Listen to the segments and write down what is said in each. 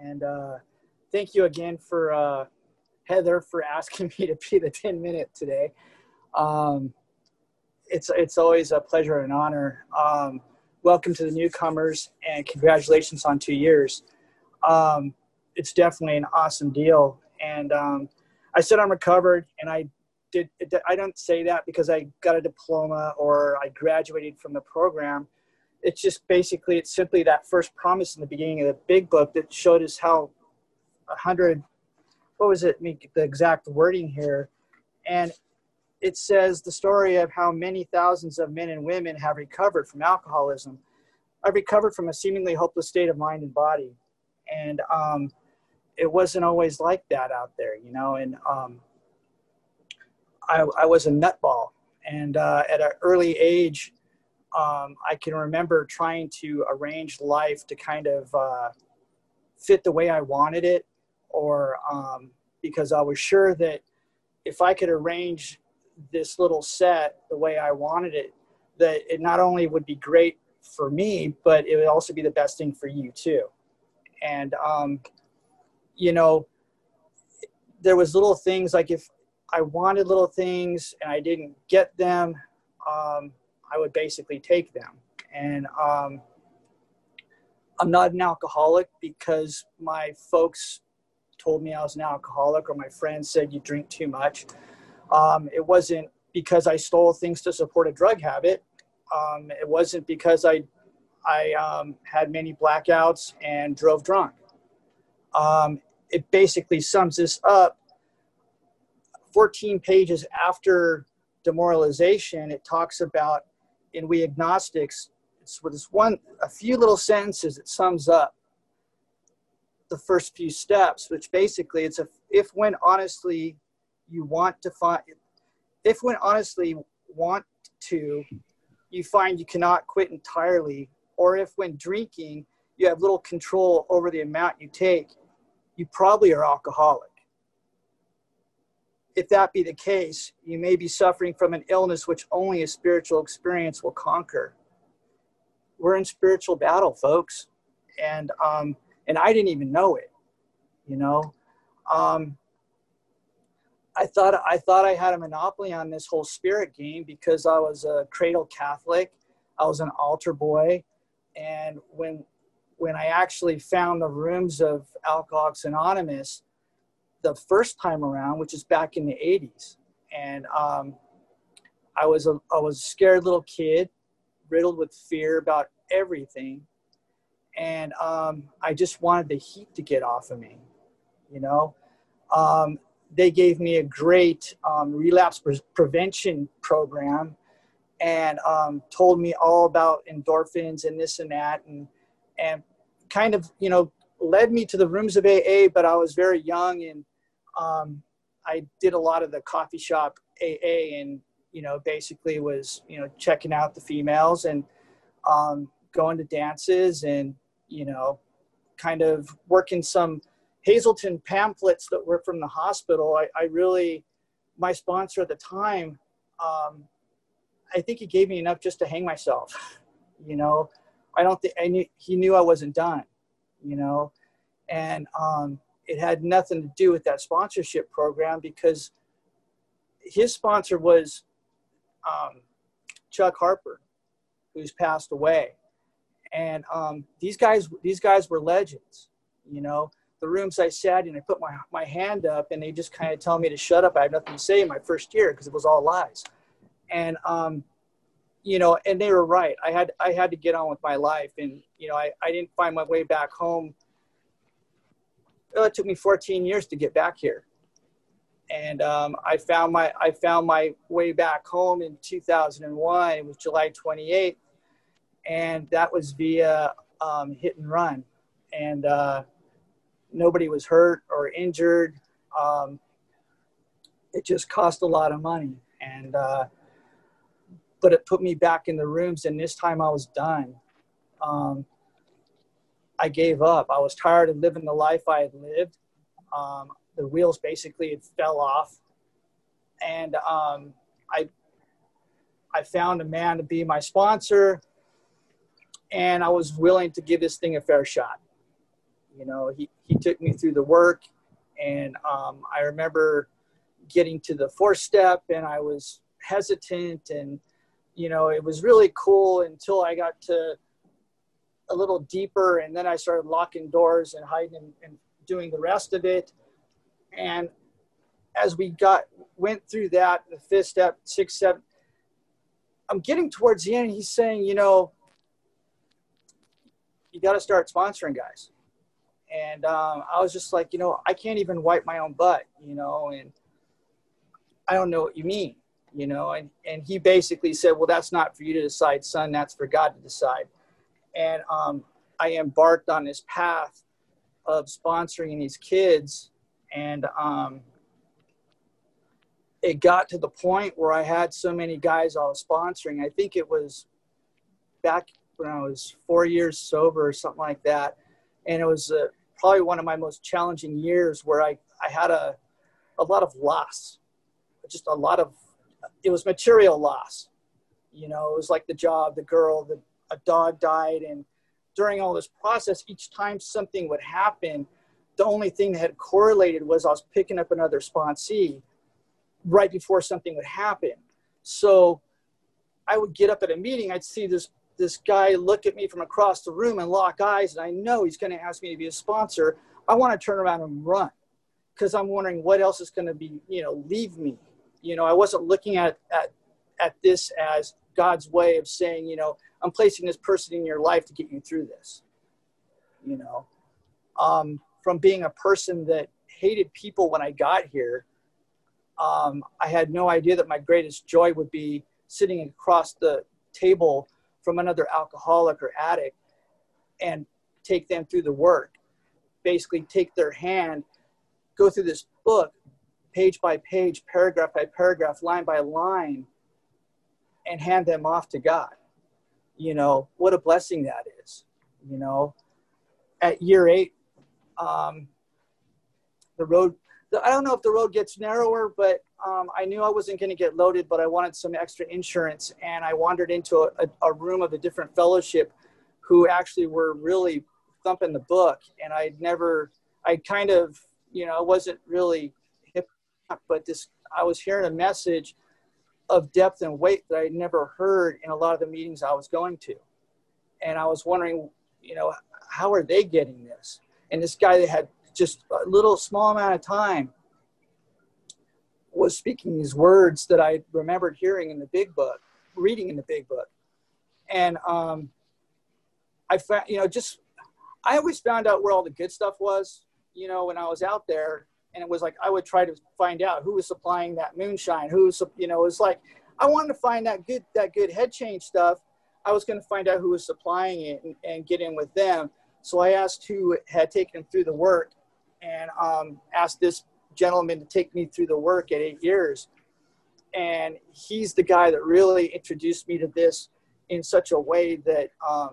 And uh, thank you again for uh, Heather for asking me to be the 10 minute today. Um, it's, it's always a pleasure and honor. Um, welcome to the newcomers and congratulations on two years. Um, it's definitely an awesome deal. And um, I said I'm recovered and I did, I don't say that because I got a diploma or I graduated from the program. It's just basically, it's simply that first promise in the beginning of the big book that showed us how a hundred what was it, the exact wording here. And it says the story of how many thousands of men and women have recovered from alcoholism. I've recovered from a seemingly hopeless state of mind and body. And um, it wasn't always like that out there, you know. And um, I, I, was a nutball. And uh, at an early age, um, I can remember trying to arrange life to kind of uh, fit the way I wanted it or um, because I was sure that if I could arrange this little set the way I wanted it, that it not only would be great for me, but it would also be the best thing for you too. And, um, you know, there was little things like if I wanted little things and I didn't get them, um, I would basically take them. And um, I'm not an alcoholic because my folks told me I was an alcoholic or my friends said you drink too much. Um, it wasn't because I stole things to support a drug habit. Um, it wasn't because I, I um, had many blackouts and drove drunk. Um, it basically sums this up 14 pages after demoralization. It talks about in We Agnostics, it's with this one, a few little sentences it sums up the first few steps, which basically it's a if when honestly you want to find if when honestly want to you find you cannot quit entirely or if when drinking you have little control over the amount you take you probably are alcoholic if that be the case you may be suffering from an illness which only a spiritual experience will conquer we're in spiritual battle folks and um, and I didn't even know it. You know, um, I thought I thought I had a monopoly on this whole spirit game because I was a cradle Catholic. I was an altar boy, and when when I actually found the rooms of Alcoholics Anonymous the first time around, which is back in the '80s, and um, I was a I was a scared little kid, riddled with fear about everything, and um, I just wanted the heat to get off of me. You know, um, they gave me a great um, relapse pre- prevention program and um, told me all about endorphins and this and that, and and kind of you know led me to the rooms of AA. But I was very young and um, I did a lot of the coffee shop AA and you know basically was you know checking out the females and um, going to dances and you know, kind of working some Hazelden pamphlets that were from the hospital. I, I really, my sponsor at the time, um, I think he gave me enough just to hang myself. You know, I don't think knew he knew I wasn't done. You know, and um, it had nothing to do with that sponsorship program because his sponsor was um, Chuck Harper, who's passed away. And um, these guys these guys were legends you know? The rooms i sat in i put my, my hand up and they just kind of tell me to shut up. I have nothing to say in my first year because it was all lies. And um, you know and they were right. I had i had to get on with my life and you know i, I didn't find my way back home well, it took me 14 years to get back here and um, I found my I found my way back home in 2001. It was July 28th, and that was via um, hit and run, and uh, nobody was hurt or injured. Um, it just cost a lot of money, and uh, but it put me back in the rooms, and this time I was done. I gave up. I was tired of living the life I had lived. Um, the wheels basically had fell off, and um, I I found a man to be my sponsor and I was willing to give this thing a fair shot. You know, he, he took me through the work, and um, I remember getting to the fourth step, and I was hesitant, and you know, it was really cool until I got to a little deeper, and then I started locking doors and hiding and, and doing the rest of it. And as we got went through that, the fifth step, sixth step, I'm getting towards the end. He's saying, you know, you got to start sponsoring guys. And um, I was just like, you know, I can't even wipe my own butt, you know, and I don't know what you mean, you know. And, and he basically said, well, that's not for you to decide, son, that's for God to decide. And um, I embarked on this path of sponsoring these kids. And um, it got to the point where I had so many guys I was sponsoring. I think it was back when I was four years sober or something like that. And it was uh, probably one of my most challenging years where I, I had a, a lot of loss, just a lot of, it was material loss. You know, it was like the job, the girl, the, a dog died. And during all this process, each time something would happen, the only thing that had correlated was I was picking up another sponsee right before something would happen. So I would get up at a meeting, I'd see this this guy look at me from across the room and lock eyes, and I know he's going to ask me to be a sponsor. I want to turn around and run because I'm wondering what else is going to be, you know, leave me. You know, I wasn't looking at at at this as God's way of saying, you know, I'm placing this person in your life to get you through this. You know, um, from being a person that hated people when I got here um, I had no idea that my greatest joy would be sitting across the table from another alcoholic or addict and take them through the work. Basically, take their hand, go through this book, page by page, paragraph by paragraph, line by line, and hand them off to God. You know, what a blessing that is. You know, at year eight, um, the road I don't know if the road gets narrower, but um, I knew I wasn't going to get loaded, but I wanted some extra insurance. And I wandered into a, a, a, room of a different fellowship who actually were really thumping the book. And I'd never, I kind of, you know, I wasn't really hip, but this, I was hearing a message of depth and weight that I'd never heard in a lot of the meetings I was going to. And I was wondering, you know, how are they getting this? And this guy that had just a little small amount of time was speaking these words that I remembered hearing in the big book, reading in the big book. And um, I found, you know, just, I always found out where all the good stuff was, you know, when I was out there. And it was like, I would try to find out who was supplying that moonshine, who's, you know, it was like, I wanted to find that good, that good head change stuff. I was going to find out who was supplying it and, and get in with them. So I asked who had taken through the work and um, asked this gentleman to take me through the work at eight years. And he's the guy that really introduced me to this in such a way that um,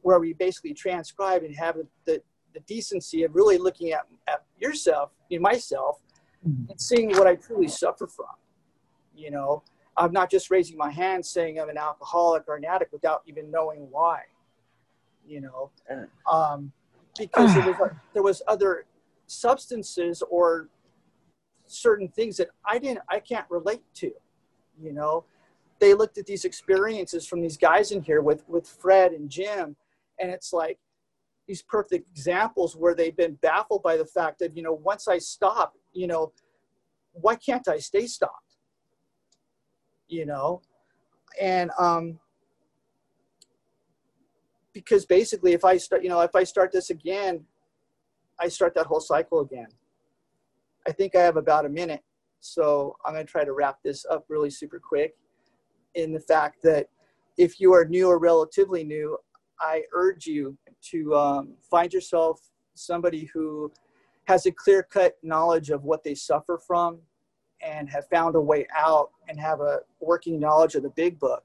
where we basically transcribe and have the, the decency of really looking at, at yourself, in myself, mm-hmm. and seeing what I truly suffer from. You know, I'm not just raising my hand saying I'm an alcoholic or an addict without even knowing why. You know, um, because there was there was other substances or certain things that I didn't I can't relate to. You know, they looked at these experiences from these guys in here with with Fred and Jim, and it's like these perfect examples where they've been baffled by the fact that you know once I stop, you know, why can't I stay stopped? You know, and um, because basically if i start you know if i start this again i start that whole cycle again i think i have about a minute so i'm going to try to wrap this up really super quick in the fact that if you are new or relatively new i urge you to um, find yourself somebody who has a clear cut knowledge of what they suffer from and have found a way out and have a working knowledge of the big book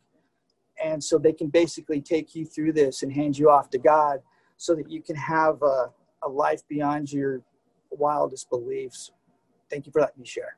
and so they can basically take you through this and hand you off to God so that you can have a, a life beyond your wildest beliefs. Thank you for letting me share.